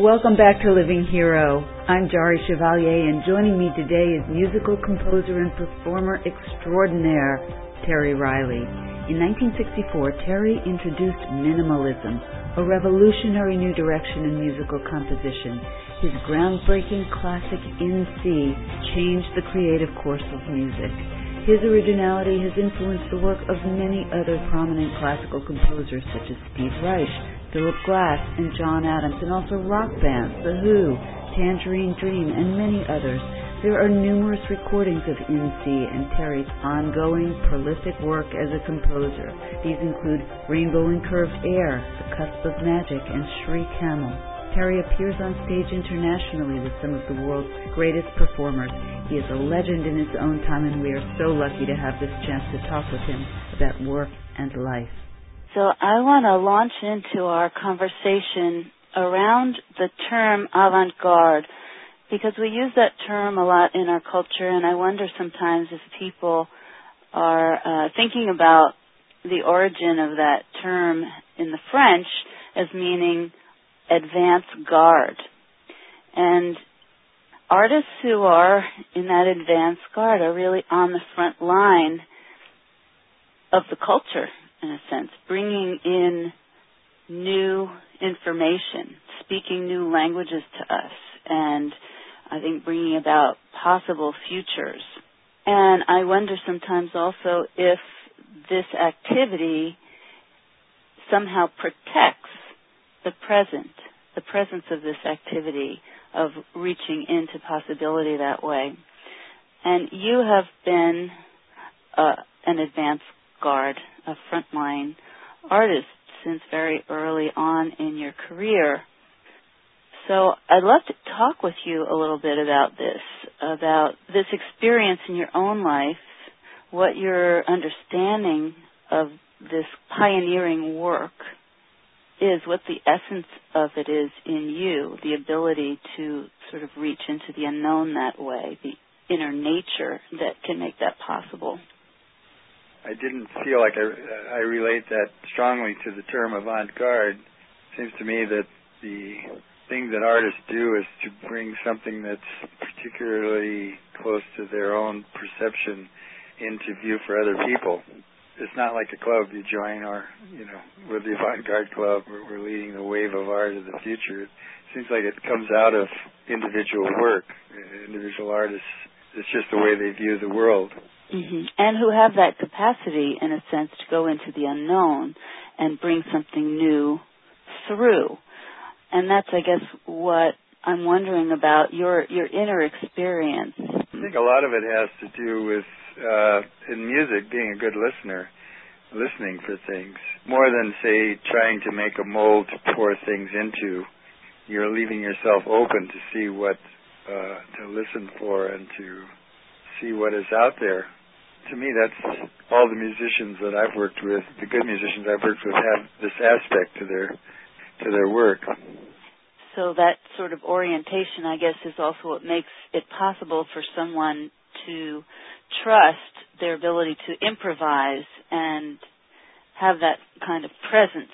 Welcome back to Living Hero. I'm Jari Chevalier, and joining me today is musical composer and performer extraordinaire Terry Riley. In 1964, Terry introduced minimalism, a revolutionary new direction in musical composition. His groundbreaking classic In C changed the creative course of music. His originality has influenced the work of many other prominent classical composers such as Steve Reich, Philip Glass, and John Adams, and also rock bands, The Who, Tangerine Dream, and many others. There are numerous recordings of In-C and Terry's ongoing prolific work as a composer. These include Rainbow and Curved Air, The Cusp of Magic, and Shri Camel. Terry appears on stage internationally with some of the world's greatest performers. He is a legend in his own time, and we are so lucky to have this chance to talk with him about work and life. So I want to launch into our conversation around the term avant-garde because we use that term a lot in our culture and I wonder sometimes if people are uh, thinking about the origin of that term in the French as meaning advance guard. And artists who are in that advance guard are really on the front line of the culture in a sense, bringing in new information, speaking new languages to us, and I think bringing about possible futures. And I wonder sometimes also if this activity somehow protects the present, the presence of this activity of reaching into possibility that way. And you have been uh, an advanced guard, a frontline artist since very early on in your career. So I'd love to talk with you a little bit about this, about this experience in your own life, what your understanding of this pioneering work is, what the essence of it is in you, the ability to sort of reach into the unknown that way, the inner nature that can make that possible. I didn't feel like I, I relate that strongly to the term avant-garde. It seems to me that the thing that artists do is to bring something that's particularly close to their own perception into view for other people. It's not like a club you join or, you know, we're the avant-garde club, we're, we're leading the wave of art of the future. It seems like it comes out of individual work, individual artists. It's just the way they view the world. Mm-hmm. And who have that capacity, in a sense, to go into the unknown and bring something new through. And that's, I guess, what I'm wondering about your your inner experience. I think a lot of it has to do with uh, in music being a good listener, listening for things more than say trying to make a mold to pour things into. You're leaving yourself open to see what uh, to listen for and to see what is out there to me, that's all the musicians that I've worked with. The good musicians I've worked with have this aspect to their to their work. So that sort of orientation, I guess, is also what makes it possible for someone to trust their ability to improvise and have that kind of presence.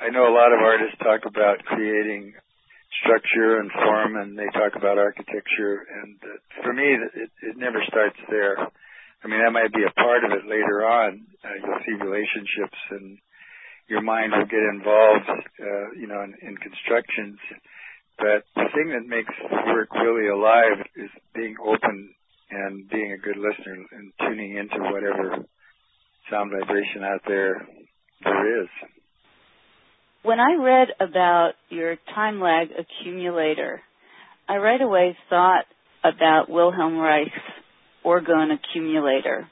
I know a lot of artists talk about creating structure and form, and they talk about architecture. And uh, for me, it, it never starts there. I mean, that might be a part of it later on. Uh, you'll see relationships and your mind will get involved, uh, you know, in, in constructions. But the thing that makes work really alive is being open and being a good listener and tuning into whatever sound vibration out there there is. When I read about your time lag accumulator, I right away thought about Wilhelm Reich's orgone accumulator.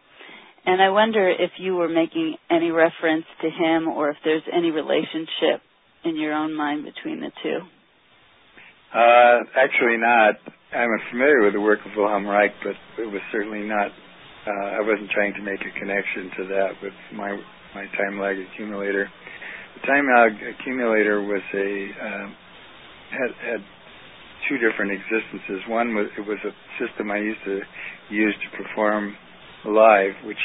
And I wonder if you were making any reference to him or if there's any relationship in your own mind between the two. Uh, actually not. I'm familiar with the work of Wilhelm Reich, but it was certainly not, uh, I wasn't trying to make a connection to that with my, my time lag accumulator. The time lag accumulator was a, uh, had, had two different existences. One was it was a system I used to use to perform live, which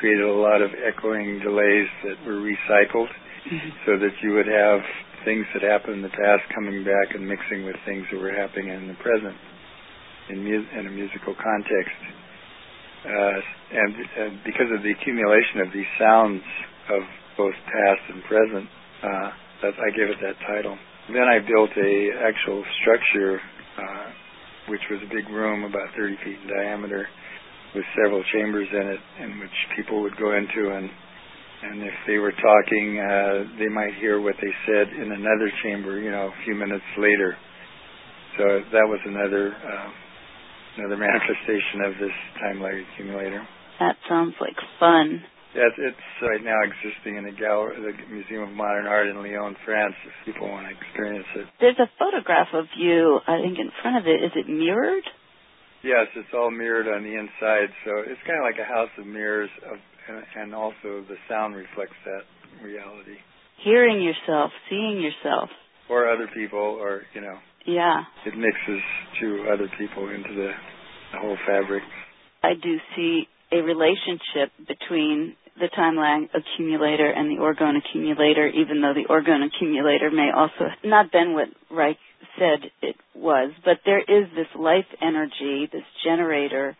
created a lot of echoing delays that were recycled, mm-hmm. so that you would have things that happened in the past coming back and mixing with things that were happening in the present in, mu- in a musical context. Uh, and, and because of the accumulation of these sounds of both past and present, uh, that I gave it that title. Then I built a actual structure, uh, which was a big room about 30 feet in diameter, with several chambers in it, in which people would go into and and if they were talking, uh, they might hear what they said in another chamber, you know, a few minutes later. So that was another uh, another manifestation of this time lag accumulator. That sounds like fun. Yes, it's right now existing in the gallery, the Museum of Modern Art in Lyon, France. If people want to experience it, there's a photograph of you. I think in front of it. Is it mirrored? Yes, it's all mirrored on the inside, so it's kind of like a house of mirrors of and, also the sound reflects that reality. Hearing yourself, seeing yourself, or other people, or you know, yeah, it mixes to other people into the, the whole fabric. I do see a relationship between the time lag accumulator and the orgone accumulator, even though the orgone accumulator may also not been what Reich said it was, but there is this life energy, this generator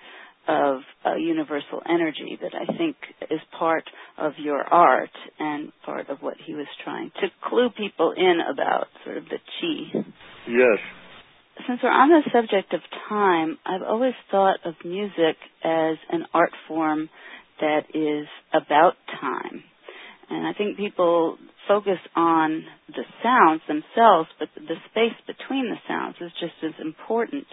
of uh, universal energy that I think is part of your art and part of what he was trying to clue people in about, sort of the chi. Yes. Since we're on the subject of time, I've always thought of music as an art form that is about time. And I think people focus on the sounds themselves, but the space between the sounds is just as important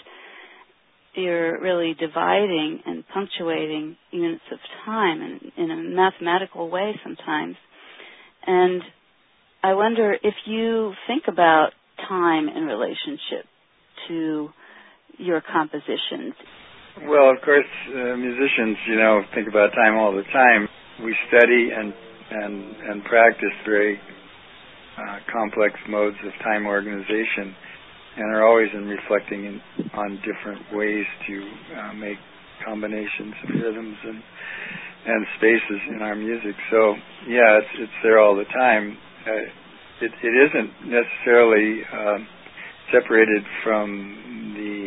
you're really dividing and punctuating units of time in, in a mathematical way sometimes. And I wonder if you think about time in relationship to your compositions. Well, of course, uh, musicians, you know, think about time all the time. We study and and and practice very uh, complex modes of time organization and are always in reflecting in, on different ways to uh, make combinations of rhythms and and spaces in our music. So yeah, it's it's there all the time. Uh, it it isn't necessarily um, separated from the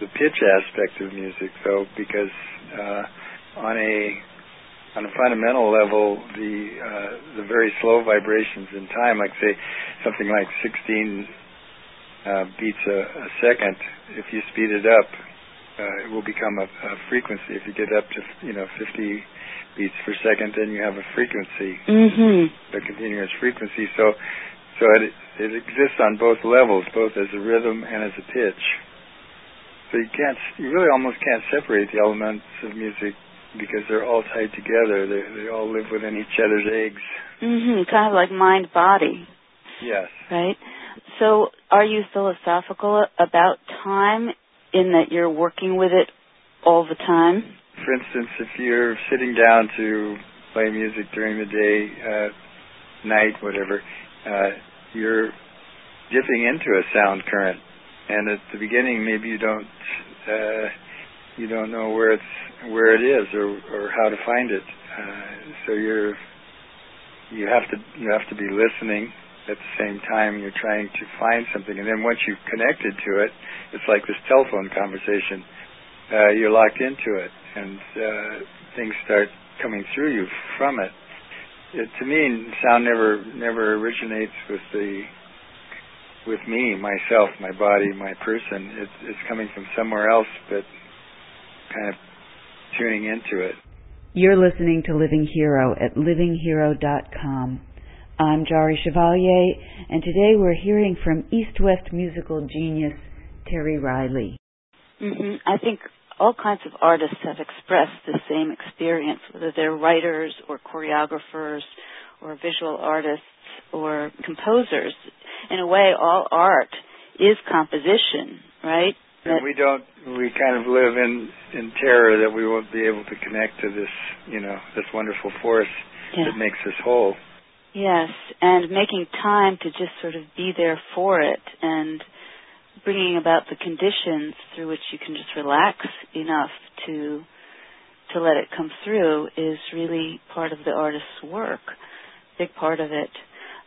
the pitch aspect of music, though, because uh, on a on a fundamental level, the uh, the very slow vibrations in time, like say something like 16 uh, beats a, a second, if you speed it up, uh, it will become a, a frequency. If you get up to you know 50 beats per second, then you have a frequency, mm-hmm. a continuous frequency. So, so it it exists on both levels, both as a rhythm and as a pitch. So you can't, you really almost can't separate the elements of music because they're all tied together. They they all live within each other's eggs. Mm-hmm. Kind of like mind body. Yes. Right. So, are you philosophical about time in that you're working with it all the time? For instance, if you're sitting down to play music during the day, uh, night, whatever, uh, you're dipping into a sound current, and at the beginning, maybe you don't uh, you don't know where it's where it is or or how to find it. Uh, so you're you have to you have to be listening at the same time you're trying to find something. And then once you've connected to it, it's like this telephone conversation. Uh, you're locked into it, and uh, things start coming through you from it. it. To me, sound never never originates with the with me, myself, my body, my person. It, it's coming from somewhere else, but kind of tuning into it. You're listening to Living Hero at livinghero.com. I'm Jari Chevalier, and today we're hearing from East West musical genius Terry Riley. Mm-hmm. I think all kinds of artists have expressed the same experience, whether they're writers or choreographers or visual artists or composers. In a way, all art is composition, right? And we don't. We kind of live in in terror that we won't be able to connect to this, you know, this wonderful force yeah. that makes us whole. Yes, and making time to just sort of be there for it and bringing about the conditions through which you can just relax enough to to let it come through is really part of the artist's work, big part of it.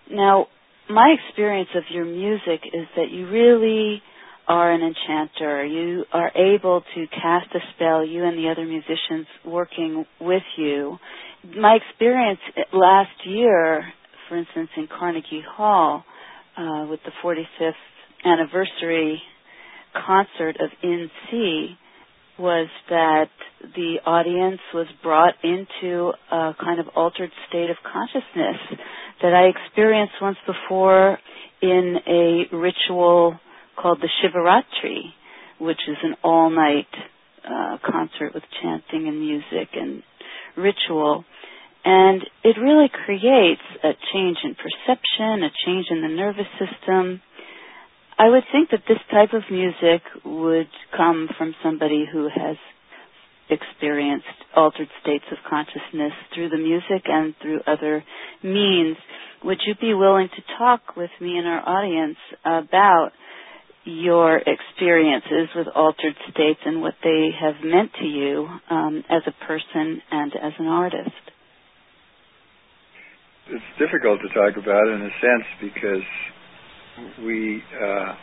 Now, my experience of your music is that you really are an enchanter. You are able to cast a spell, you and the other musicians working with you. My experience last year, for instance, in Carnegie Hall, uh, with the 45th anniversary concert of In C, was that the audience was brought into a kind of altered state of consciousness that I experienced once before in a ritual called the Shivaratri, which is an all night uh, concert with chanting and music and ritual. And it really creates a change in perception, a change in the nervous system. I would think that this type of music would come from somebody who has experienced altered states of consciousness through the music and through other means. Would you be willing to talk with me and our audience about your experiences with altered states and what they have meant to you um, as a person and as an artist? It's difficult to talk about in a sense because we, uh,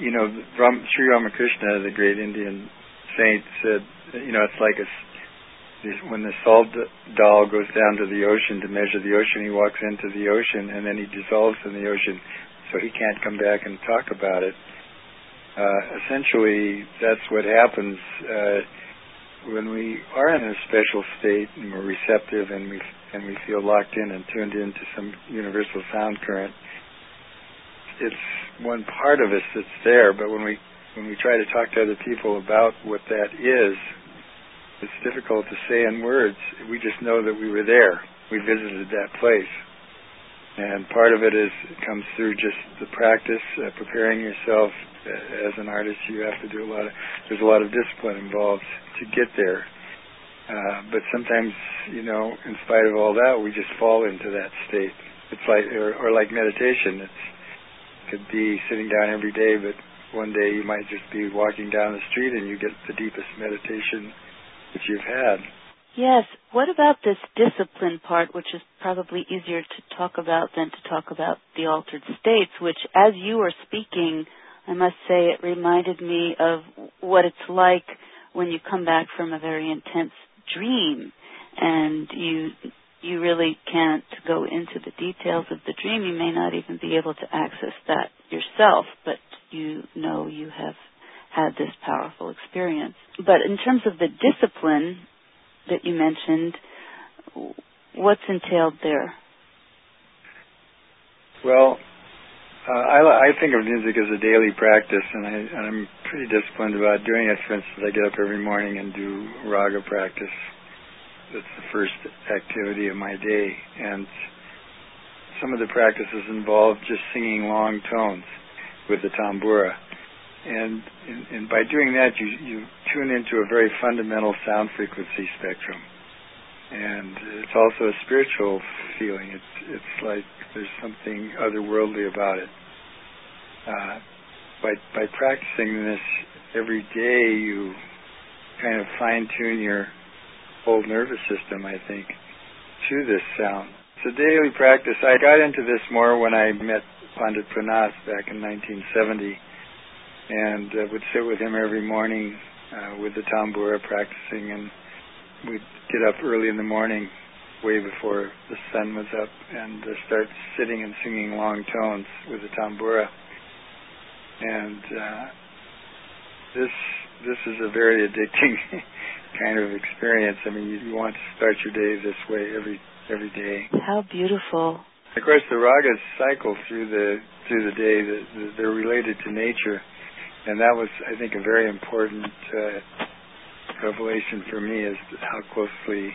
you know, Ram, Sri Ramakrishna, the great Indian saint, said, you know, it's like a when the salt doll goes down to the ocean to measure the ocean, he walks into the ocean and then he dissolves in the ocean so he can't come back and talk about it. Uh, essentially, that's what happens uh, when we are in a special state and we're receptive and we and we feel locked in and tuned into some universal sound current. It's one part of us that's there, but when we when we try to talk to other people about what that is, it's difficult to say in words. We just know that we were there. We visited that place and part of it is it comes through just the practice, uh, preparing yourself uh, as an artist. You have to do a lot of there's a lot of discipline involved to get there. Uh, but sometimes, you know, in spite of all that, we just fall into that state. It's like, or, or like meditation. It's it could be sitting down every day, but one day you might just be walking down the street and you get the deepest meditation that you've had. Yes. What about this discipline part, which is probably easier to talk about than to talk about the altered states, which, as you were speaking, I must say it reminded me of what it's like when you come back from a very intense dream and you you really can't go into the details of the dream. You may not even be able to access that yourself, but you know you have had this powerful experience. But in terms of the discipline, that you mentioned, what's entailed there? Well, uh, I, I think of music as a daily practice, and, I, and I'm pretty disciplined about doing it. For instance, I get up every morning and do raga practice. That's the first activity of my day, and some of the practices involve just singing long tones with the tambura and, and, and by doing that, you, you tune into a very fundamental sound frequency spectrum. And it's also a spiritual feeling. It's, it's like there's something otherworldly about it. Uh, by, by practicing this every day, you kind of fine tune your whole nervous system, I think, to this sound. It's a daily practice. I got into this more when I met Pandit Pran Nath back in 1970 and uh, would sit with him every morning uh, with the tambura practicing, and we'd get up early in the morning, way before the sun was up, and uh, start sitting and singing long tones with the tambura. And uh, this this is a very addicting kind of experience. I mean, you, you want to start your day this way every every day. How beautiful! Of course, the ragas cycle through the through the day. They're related to nature and that was, I think, a very important uh, revelation for me is how closely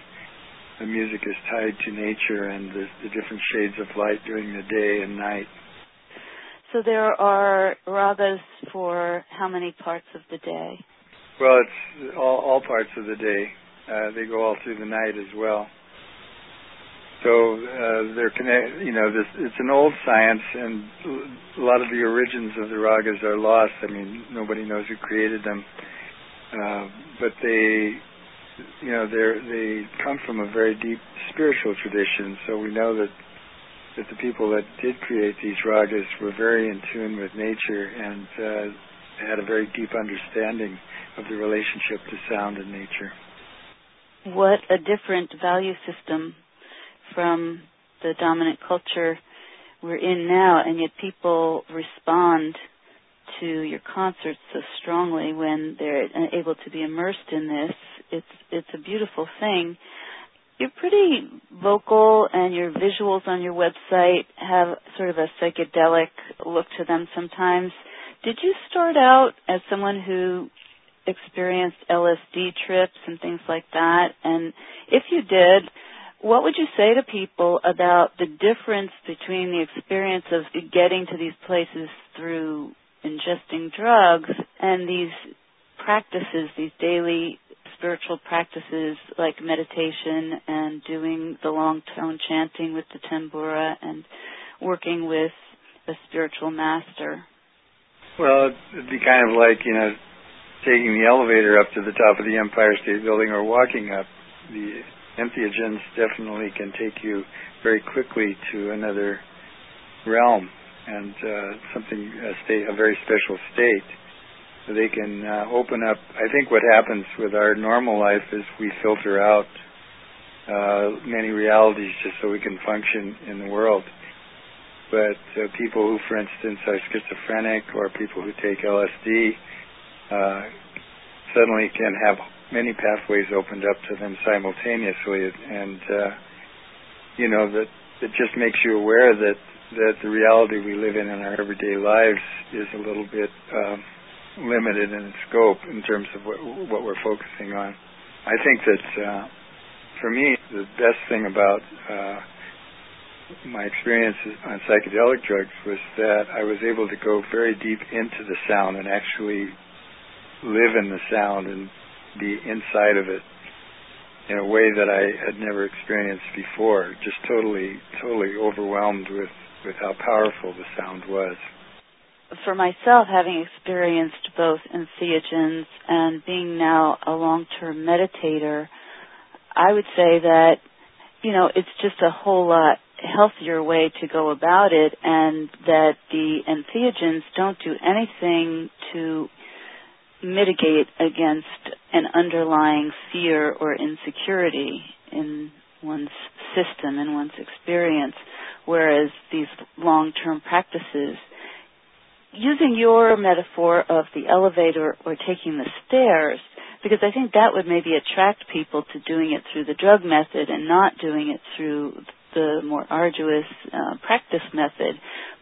the music is tied to nature and the, the different shades of light during the day and night. So there are ragas for how many parts of the day? Well, it's all, all parts of the day. Uh, they go all through the night as well. So uh, they're connect. You know, this it's an old science, and a lot of the origins of the ragas are lost. I mean, nobody knows who created them, uh, but they, you know, they they come from a very deep spiritual tradition. So we know that that the people that did create these ragas were very in tune with nature and uh, had a very deep understanding of the relationship to sound and nature. What a different value system from the dominant culture we're in now, and yet people respond to your concerts so strongly when they're able to be immersed in this. It's it's a beautiful thing. You're pretty vocal, and your visuals on your website have sort of a psychedelic look to them sometimes. Did you start out as someone who experienced LSD trips and things like that? And if you did, what would you say to people about the difference between the experience of getting to these places through ingesting drugs and these practices, these daily spiritual practices like meditation and doing the long tone chanting with the tambura and working with a spiritual master? Well, it'd be kind of like, you know, taking the elevator up to the top of the Empire State Building or walking up. The entheogens definitely can take you very quickly to another realm and uh, something a state a very special state. So they can uh, open up. I think what happens with our normal life is we filter out uh, many realities just so we can function in the world. But uh, people who, for instance, are schizophrenic or people who take LSD uh, suddenly can have many pathways opened up to them simultaneously, and uh, you know that it just makes you aware that that the reality we live in in our everyday lives is a little bit um, limited in scope in terms of what, what we're focusing on. I think that uh, for me, the best thing about uh, my experience on psychedelic drugs was that I was able to go very deep into the sound and actually live in the sound and be inside of it in a way that I had never experienced before. Just totally, totally overwhelmed with with how powerful the sound was. For myself, having experienced both entheogens and being now a long-term meditator, I would say that, you know, it's just a whole lot healthier way to go about it and that the entheogens don't do anything to mitigate against an underlying fear or insecurity in one's system and one's experience whereas these long-term practices, using your metaphor of the elevator or taking the stairs, because I think that would maybe attract people to doing it through the drug method and not doing it through the more arduous uh, practice method.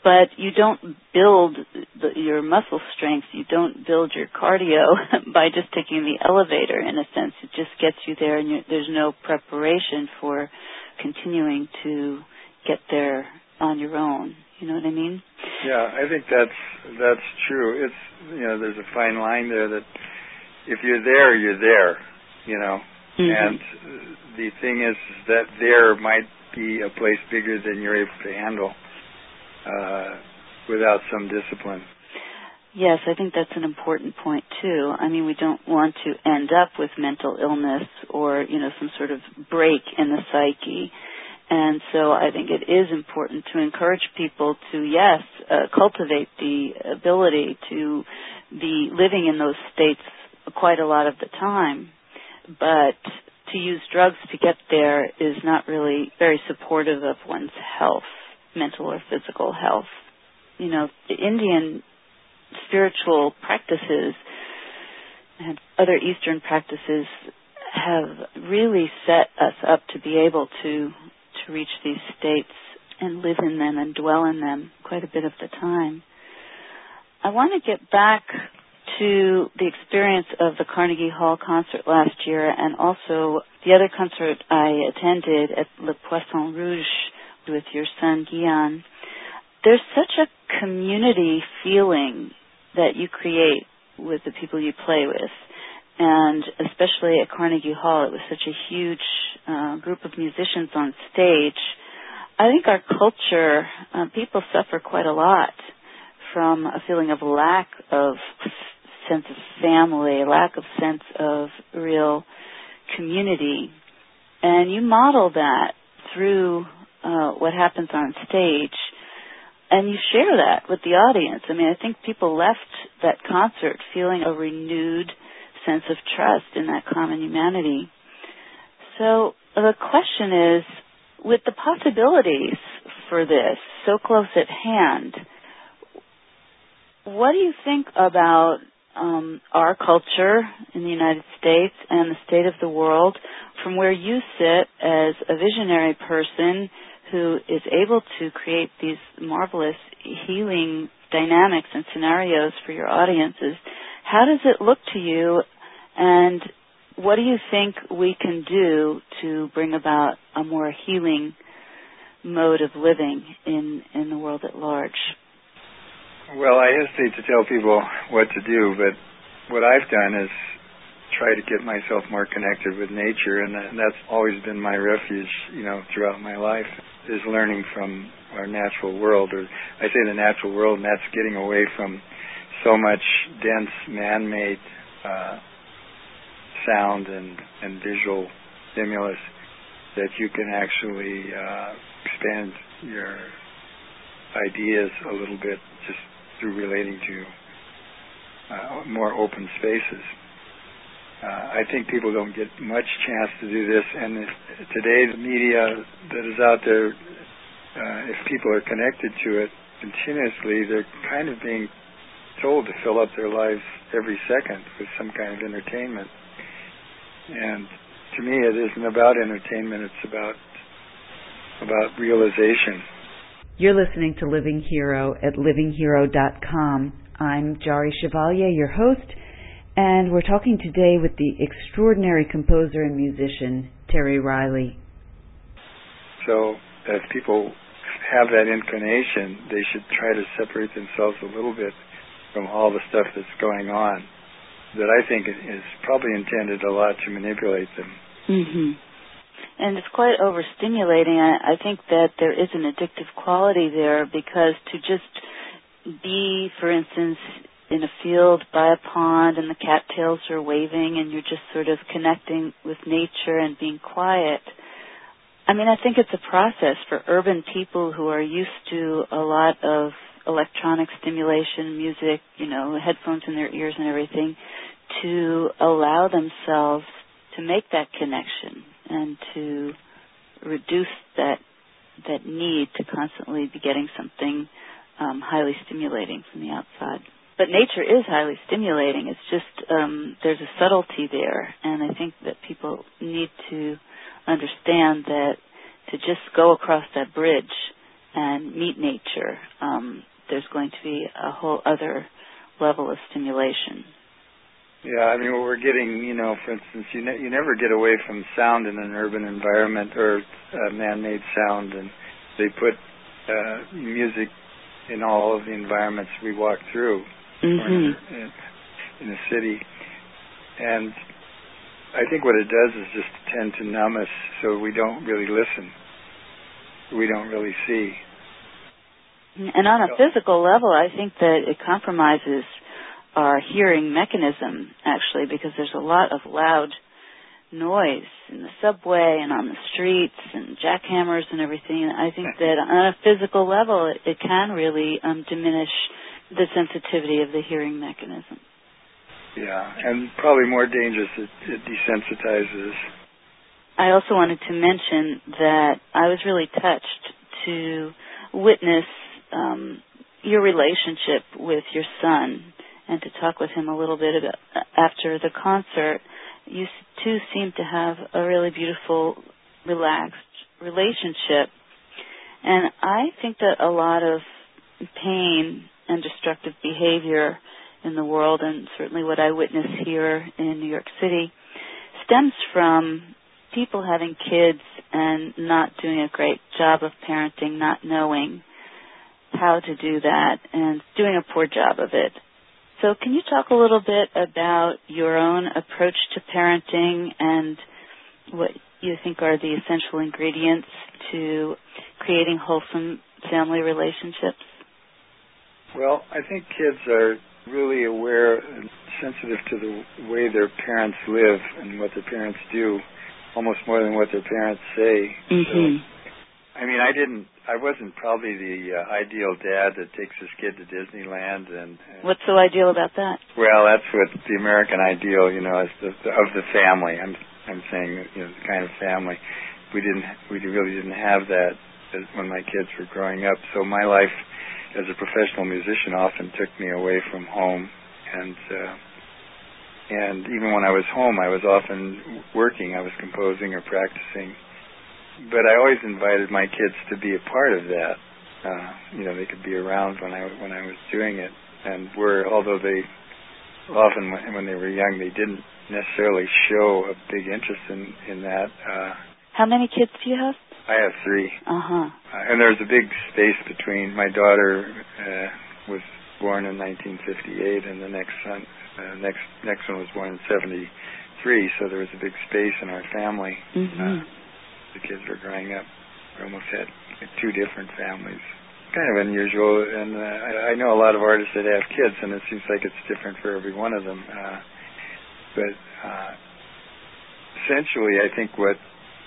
But you don't build the, your muscle strength, you don't build your cardio by just taking the elevator. In a sense, it just gets you there, and there's no preparation for continuing to get there on your own. You know what I mean? Yeah, I think that's that's true. It's you know, there's a fine line there that if you're there, you're there. You know, mm-hmm. and the thing is that there might be a place bigger than you're able to handle uh, without some discipline. Yes, I think that's an important point too. I mean, we don't want to end up with mental illness or, you know, some sort of break in the psyche. And so I think it is important to encourage people to, yes, uh, cultivate the ability to be living in those states quite a lot of the time. But to use drugs to get there is not really very supportive of one's health, mental or physical health. You know, the Indian spiritual practices and other Eastern practices have really set us up to be able to to reach these states and live in them and dwell in them quite a bit of the time. I want to get back to the experience of the Carnegie Hall concert last year and also the other concert I attended at Le Poisson Rouge with your son Gyan. There's such a community feeling that you create with the people you play with and especially at Carnegie Hall, it was such a huge uh, group of musicians on stage. I think our culture, uh, people suffer quite a lot from a feeling of lack of sense of family, lack of sense of real community. And you model that through uh, what happens on stage, and you share that with the audience. I mean, I think people left that concert feeling a renewed sense of trust in that common humanity. So the question is, with the possibilities for this so close at hand, what do you think about um, our culture in the United States and the state of the world from where you sit as a visionary person who is able to create these marvelous healing dynamics and scenarios for your audiences? How does it look to you and what do you think we can do to bring about a more healing mode of living in, in the world at large? Well, I hesitate to tell people what to do, but what I've done is try to get myself more connected with nature, and that's always been my refuge, you know, throughout my life, is learning from our natural world, or I say the natural world, and that's getting away from so much dense man-made uh, sound and, and visual stimulus that you can actually uh, expand your ideas a little bit just through relating to uh, more open spaces. Uh, I think people don't get much chance to do this, and if, today the media that is out there, uh, if people are connected to it continuously, they're kind of being told to fill up their lives every second with some kind of entertainment. And to me, it isn't about entertainment; it's about about realization. You're listening to Living Hero at livinghero.com. I'm Jari Chevalier, your host, and we're talking today with the extraordinary composer and musician Terry Riley. So, if people have that inclination, they should try to separate themselves a little bit from all the stuff that's going on that I think is probably intended a lot to manipulate them. Mm-hmm and it's quite overstimulating. I, I think that there is an addictive quality there because to just be, for instance, in a field by a pond and the cattails are waving and you're just sort of connecting with nature and being quiet. I mean, I think it's a process for urban people who are used to a lot of electronic stimulation, music, you know, headphones in their ears and everything, to allow themselves to make that connection and to reduce that that need to constantly be getting something um, highly stimulating from the outside. But nature is highly stimulating. It's just um, there's a subtlety there, and I think that people need to understand that to just go across that bridge and meet nature, um, there's going to be a whole other level of stimulation. Yeah, I mean, what we're getting, you know, for instance, you ne- you never get away from sound in an urban environment or uh, man-made sound, and they put uh, music in all of the environments we walk through mm-hmm. in, in a city, and I think what it does is just tend to numb us, so we don't really listen, we don't really see. And on a physical level, I think that it compromises our hearing mechanism actually because there's a lot of loud noise in the subway and on the streets and jackhammers and everything. And I think that on a physical level, it, it can really um, diminish the sensitivity of the hearing mechanism. Yeah, and probably more dangerous, it, it desensitizes. I also wanted to mention that I was really touched to witness um, your relationship with your son and to talk with him a little bit about after the concert. You two seem to have a really beautiful, relaxed relationship. And I think that a lot of pain and destructive behavior in the world, and certainly what I witness here in New York City, stems from people having kids and not doing a great job of parenting, not knowing how to do that, and doing a poor job of it. So, can you talk a little bit about your own approach to parenting and what you think are the essential ingredients to creating wholesome family relationships? Well, I think kids are really aware and sensitive to the way their parents live and what their parents do, almost more than what their parents say. Mm-hmm. So I mean, I didn't. I wasn't probably the uh, ideal dad that takes his kid to Disneyland. And, and what's so ideal about that? Well, that's what the American ideal, you know, is the, of the family. I'm I'm saying, you know, the kind of family. We didn't. We really didn't have that when my kids were growing up. So my life as a professional musician often took me away from home, and uh, and even when I was home, I was often working. I was composing or practicing but I always invited my kids to be a part of that. Uh, you know, they could be around when I when I was doing it, and were although they often when, when they were young they didn't necessarily show a big interest in in that. Uh, How many kids do you have? I have three. Uh-huh. Uh, and there's a big space between my daughter uh, was born in 1958, and the next son, uh, next next one was born in 73. So there was a big space in our family. Mm-hmm. Uh, the kids were growing up. We almost had two different families. Kind of unusual, and uh, I, know a lot of artists that have kids, and it seems like it's different for every one of them. Uh, but uh, essentially, I think what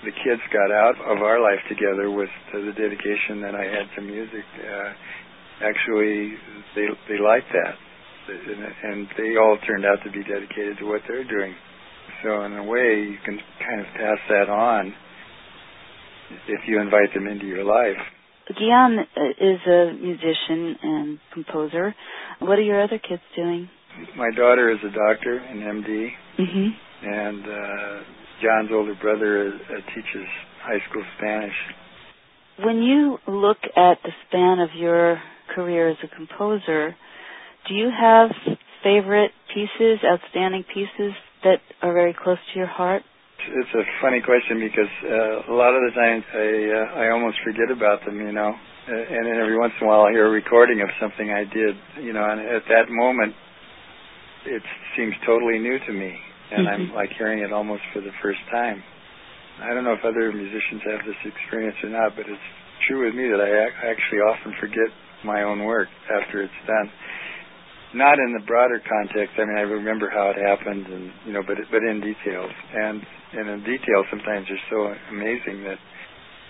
the kids got out of our life together was the dedication that I had to music. Uh, actually, they they liked that, and they all turned out to be dedicated to what they're doing. So in a way, you can kind of pass that on if you invite them into your life. Gyan is a musician and composer. What are your other kids doing? My daughter is a doctor, an MD, mm-hmm. and uh, John's older brother uh, teaches high school Spanish. When you look at the span of your career as a composer, do you have favorite pieces, outstanding pieces that are very close to your heart? It's a funny question because uh, a lot of the times I uh, I almost forget about them, you know. Uh, and then every once in a while I hear a recording of something I did, you know, and at that moment it seems totally new to me, and mm-hmm. I'm like hearing it almost for the first time. I don't know if other musicians have this experience or not, but it's true with me that I ac- actually often forget my own work after it's done not in the broader context. I mean, I remember how it happened, and you know, but but in details, and and in detail, sometimes are so amazing that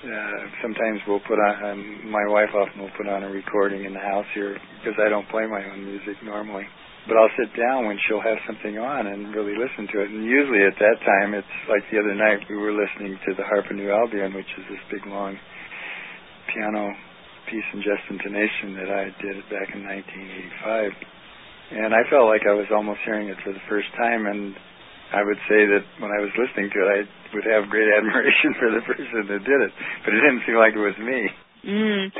uh, sometimes we'll put on. Um, my wife often will put on a recording in the house here because I don't play my own music normally. But I'll sit down when she'll have something on and really listen to it. And usually at that time, it's like the other night we were listening to the Harp of New Albion, which is this big long piano piece in just intonation that I did back in 1985 and I felt like I was almost hearing it for the first time. And I would say that when I was listening to it, I would have great admiration for the person that did it, but it didn't feel like it was me. Mm.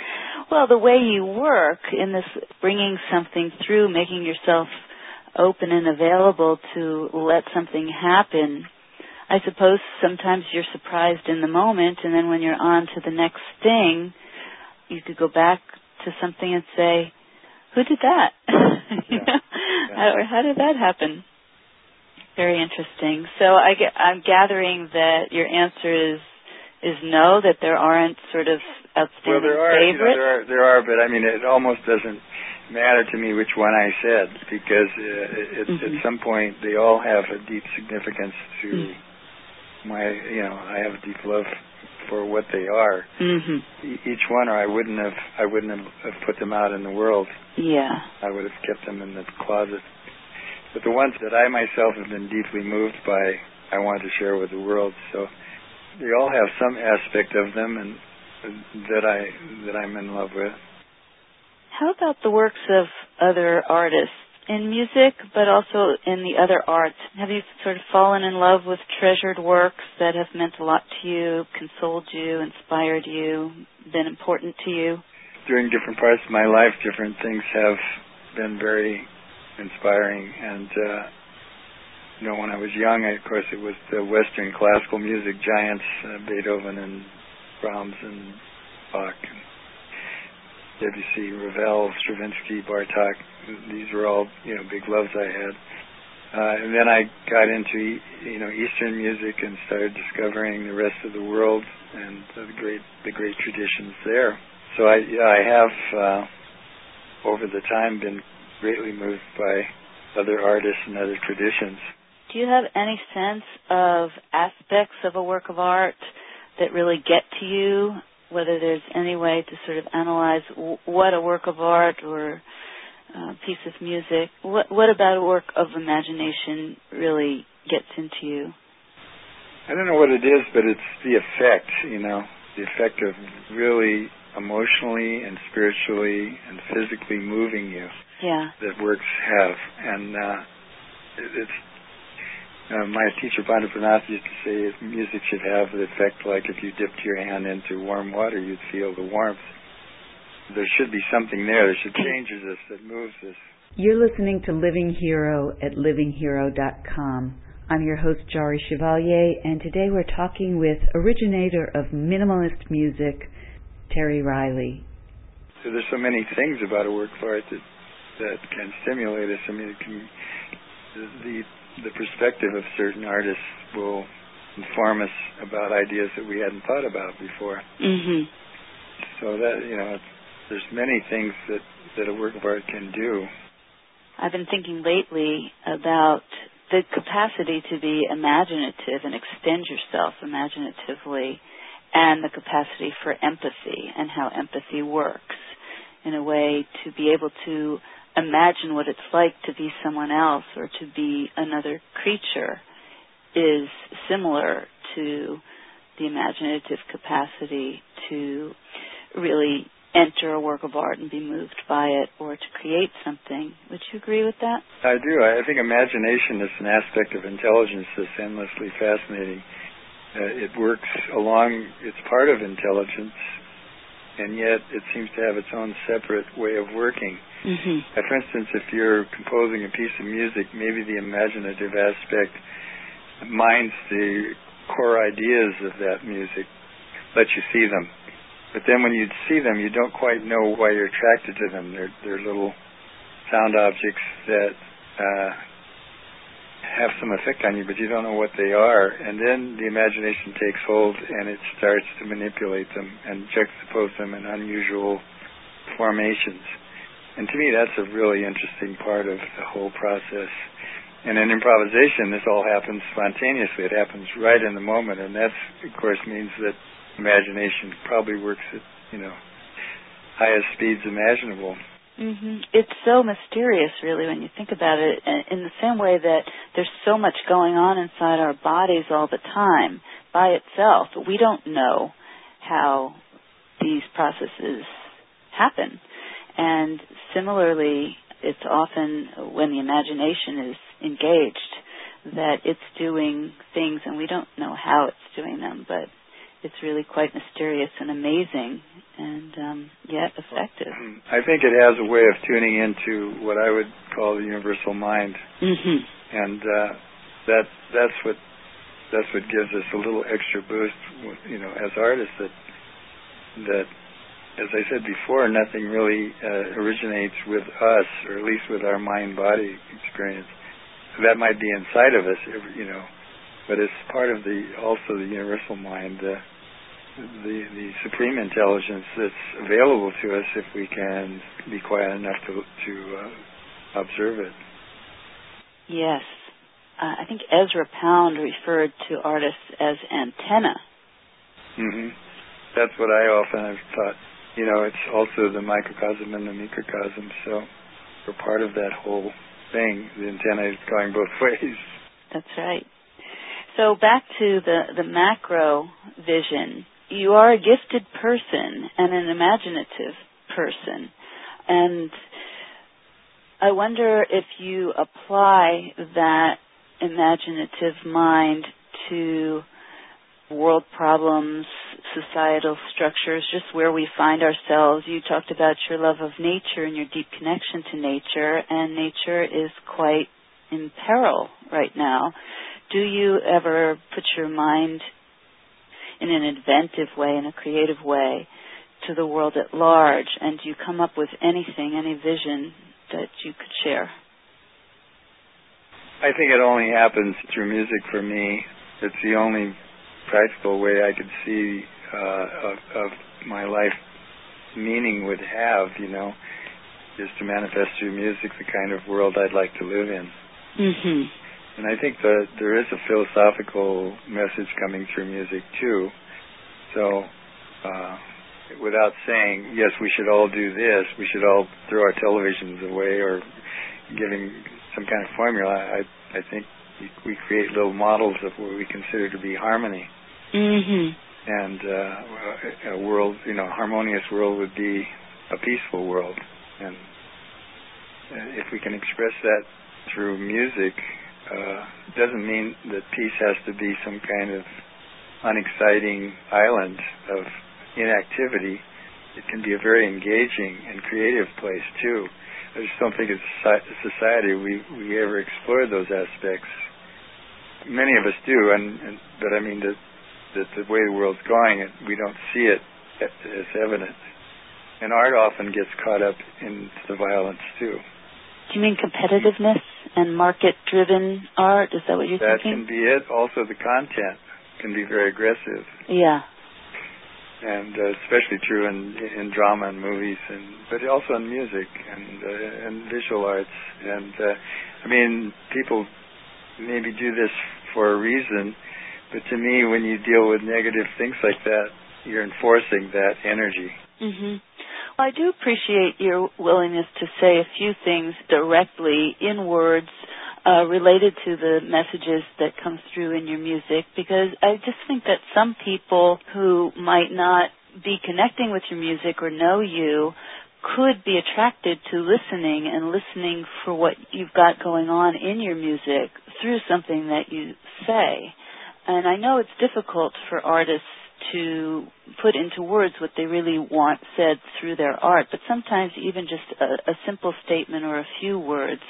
Well, the way you work in this, bringing something through, making yourself open and available to let something happen. I suppose sometimes you're surprised in the moment, and then when you're on to the next thing, you could go back to something and say, "Who did that?" Yeah. How, how did that happen? Very interesting. So I get, I'm gathering that your answer is is no, that there aren't sort of outstanding well, there are, favorites. You know, there are, there are, but I mean, it almost doesn't matter to me which one I said because uh, it, mm-hmm. at some point they all have a deep significance to mm-hmm. my, you know, I have a deep love for what they are. Mm-hmm. Each one, or I wouldn't have, I wouldn't have, have put them out in the world. Yeah. I would have kept them in the closet. But the ones that I myself have been deeply moved by, I want to share with the world. So they all have some aspect of them, and that I that I'm in love with. How about the works of other artists? In music, but also in the other arts. Have you sort of fallen in love with treasured works that have meant a lot to you, consoled you, inspired you, been important to you? During different parts of my life, different things have been very inspiring. And, uh, you know, when I was young, I, of course, it was the Western classical music giants, uh, Beethoven and Brahms and Bach and Debussy, Ravel, Stravinsky, Bartok. These were all you know big loves I had. Uh, and then I got into you know Eastern music and started discovering the rest of the world and the great the great traditions there. So I I have uh, over the time been greatly moved by other artists and other traditions. Do you have any sense of aspects of a work of art that really get to you whether there's any way to sort of analyze w- what a work of art or uh, piece of music. What, what about a work of imagination really gets into you? I don't know what it is, but it's the effect, you know, the effect of really emotionally and spiritually and physically moving you. Yeah. That works have, and uh, it's. Uh, my teacher Pandit Pran Nath used to say music should have the effect like if you dipped your hand into warm water, you'd feel the warmth there should be something there that should changes us, that moves us. You're listening to Living Hero at livinghero.com. I'm your host, Jari Chevalier, and today we're talking with originator of minimalist music, Terry Riley. So there's so many things about a work of art that that can stimulate us. I mean, it can, the the perspective of certain artists will inform us about ideas that we hadn't thought about before. Mm-hmm. So that you know, there's many things that that a work of art can do. I've been thinking lately about the capacity to be imaginative and extend yourself imaginatively and the capacity for empathy and how empathy works in a way to be able to imagine what it's like to be someone else or to be another creature is similar to the imaginative capacity to really enter a work of art and be moved by it or to create something. Would you agree with that? I do. I think imagination is an aspect of intelligence that's endlessly fascinating. Uh, it works along, it's part of intelligence, and yet it seems to have its own separate way of working. Mm-hmm. Uh, for instance, if you're composing a piece of music, maybe the imaginative aspect minds the core ideas of that music, lets you see them but then when you see them, you don't quite know why you're attracted to them. They're they're little sound objects that uh, have some effect on you, but you don't know what they are. And then the imagination takes hold and it starts to manipulate them and juxtapose them in unusual formations. And to me, that's a really interesting part of the whole process. And in improvisation, this all happens spontaneously. It happens right in the moment, and that, of course, means that imagination probably works at you know highest speeds imaginable. Mm-hmm. It's so mysterious, really, when you think about it. In the same way that there's so much going on inside our bodies all the time by itself, we don't know how these processes happen. And similarly, it's often when the imagination is engaged that it's doing things and we don't know how it's doing them, but it's really quite mysterious and amazing and um, yet effective. I think it has a way of tuning into what I would call the universal mind, mm-hmm. and uh, that that's what that's what gives us a little extra boost. You know, as artists, that that as I said before, nothing really uh, originates with us, or at least with our mind-body experience. That might be inside of us, you know, but it's part of the also the universal mind. Uh, the the supreme intelligence that's available to us if we can be quiet enough to to uh, observe it. Yes, uh, I think Ezra Pound referred to artists as antenna. hmm That's what I often have thought. You know, it's also the microcosm and the microcosm, so we're part of that whole thing. The antenna is going both ways. That's right. So back to the the macro vision you are a gifted person and an imaginative person. And I wonder if you apply that imaginative mind to world problems, societal structures, just where we find ourselves. You talked about your love of nature and your deep connection to nature, and nature is quite in peril right now. Do you ever put your mind in an inventive way, in a creative way, to the world at large, and do you come up with anything, any vision that you could share? I think it only happens through music for me. It's the only practical way I could see uh, of, of my life meaning would have, you know, is to manifest through music the kind of world I'd like to live in. Mm-hmm. And I think that there is a philosophical message coming through music too. So uh, without saying, yes, we should all do this, we should all throw our televisions away or giving some kind of formula, I, I think we create little models of what we consider to be harmony. Mm-hmm. And uh, a world, you know, harmonious world would be a peaceful world. And uh, if we can express that through music, uh, doesn't mean that peace has to be some kind of unexciting island of inactivity. It can be a very engaging and creative place too. I just don't think as a society we we ever explore those aspects. Many of us do, and, and but I mean that that the way the world's going, we don't see it as evident. And art often gets caught up in the violence too. Do you mean competitiveness and market-driven art? Is that what you're that thinking? That can be it. Also, the content can be very aggressive. Yeah. And uh, especially true in in drama and movies, and but also in music and uh, and visual arts. And uh, I mean, people maybe do this for a reason, but to me, when you deal with negative things like that, you're enforcing that energy. Mhm. I do appreciate your willingness to say a few things directly in words uh, related to the messages that come through in your music because I just think that some people who might not be connecting with your music or know you could be attracted to listening and listening for what you've got going on in your music through something that you say. And I know it's difficult for artists to put into words what they really want said through their art, but sometimes even just a, a simple statement or a few words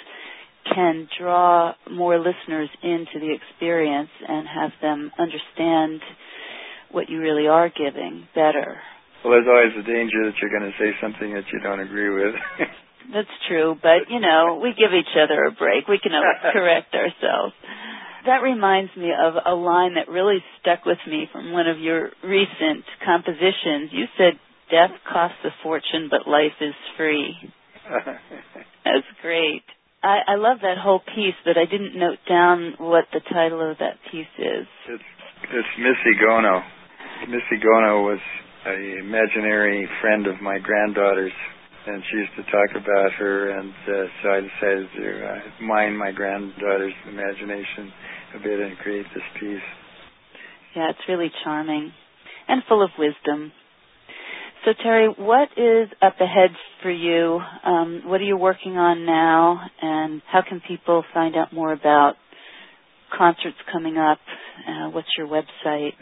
can draw more listeners into the experience and have them understand what you really are giving better. Well, there's always the danger that you're going to say something that you don't agree with. That's true, but you know, we give each other a break. We can always correct ourselves. That reminds me of a line that really stuck with me from one of your recent compositions. You said, Death costs a fortune, but life is free. That's great. I, I love that whole piece, but I didn't note down what the title of that piece is. It's, it's Missy Gono. Missy Gono was an imaginary friend of my granddaughter's and she used to talk about her, and uh, so I decided to uh, mine my granddaughter's imagination a bit and create this piece. Yeah, it's really charming and full of wisdom. So, Terry, what is up ahead for you? Um, what are you working on now, and how can people find out more about concerts coming up? Uh, what's your website?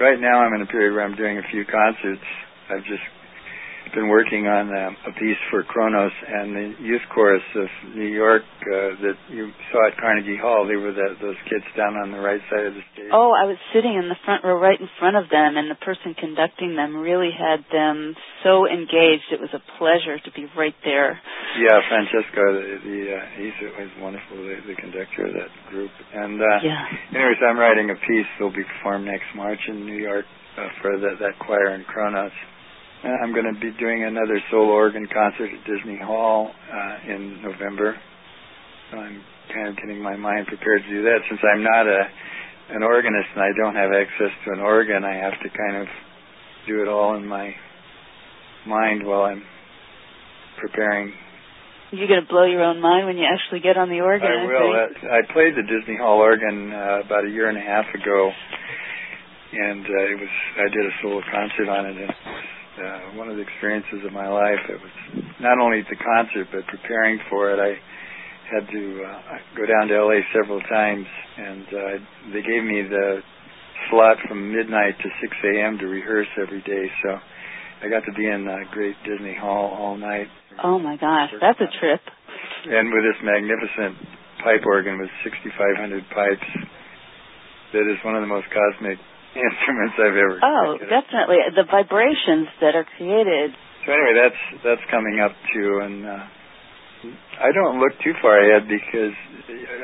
Right now, I'm in a period where I'm doing a few concerts. I've just been working on um, a piece for Kronos and the youth chorus of New York uh, that you saw at Carnegie Hall. They were the, those kids down on the right side of the stage. Oh, I was sitting in the front row right in front of them, and the person conducting them really had them so engaged. It was a pleasure to be right there. Yeah, Francisco, the, the uh, he's was wonderful, the, the conductor of that group. And uh, yeah. anyways, I'm writing a piece that'll be performed next March in New York uh, for that that choir in Kronos. Uh, I'm going to be doing another solo organ concert at Disney Hall uh, in November. So I'm kind of getting my mind prepared to do that. Since I'm not a an organist and I don't have access to an organ, I have to kind of do it all in my mind while I'm preparing. You're going to blow your own mind when you actually get on the organ. I will. I, I played the Disney Hall organ uh, about a year and a half ago, and uh, it was I did a solo concert on it. And uh, one of the experiences of my life. It was not only the concert, but preparing for it. I had to uh, go down to LA several times, and uh, they gave me the slot from midnight to 6 a.m. to rehearse every day. So I got to be in uh, Great Disney Hall all night. Oh my gosh, that's a trip! And with this magnificent pipe organ with 6,500 pipes, that is one of the most cosmic instruments I've ever. Oh, definitely the vibrations that are created. So anyway, that's that's coming up too, and uh, I don't look too far ahead because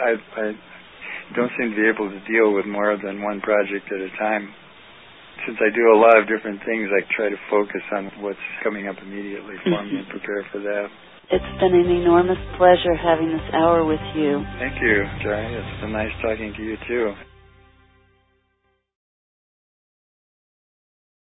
I, I don't seem to be able to deal with more than one project at a time. Since I do a lot of different things, I try to focus on what's coming up immediately for mm-hmm. me and prepare for that. It's been an enormous pleasure having this hour with you. Thank you, Jai. It's been nice talking to you too.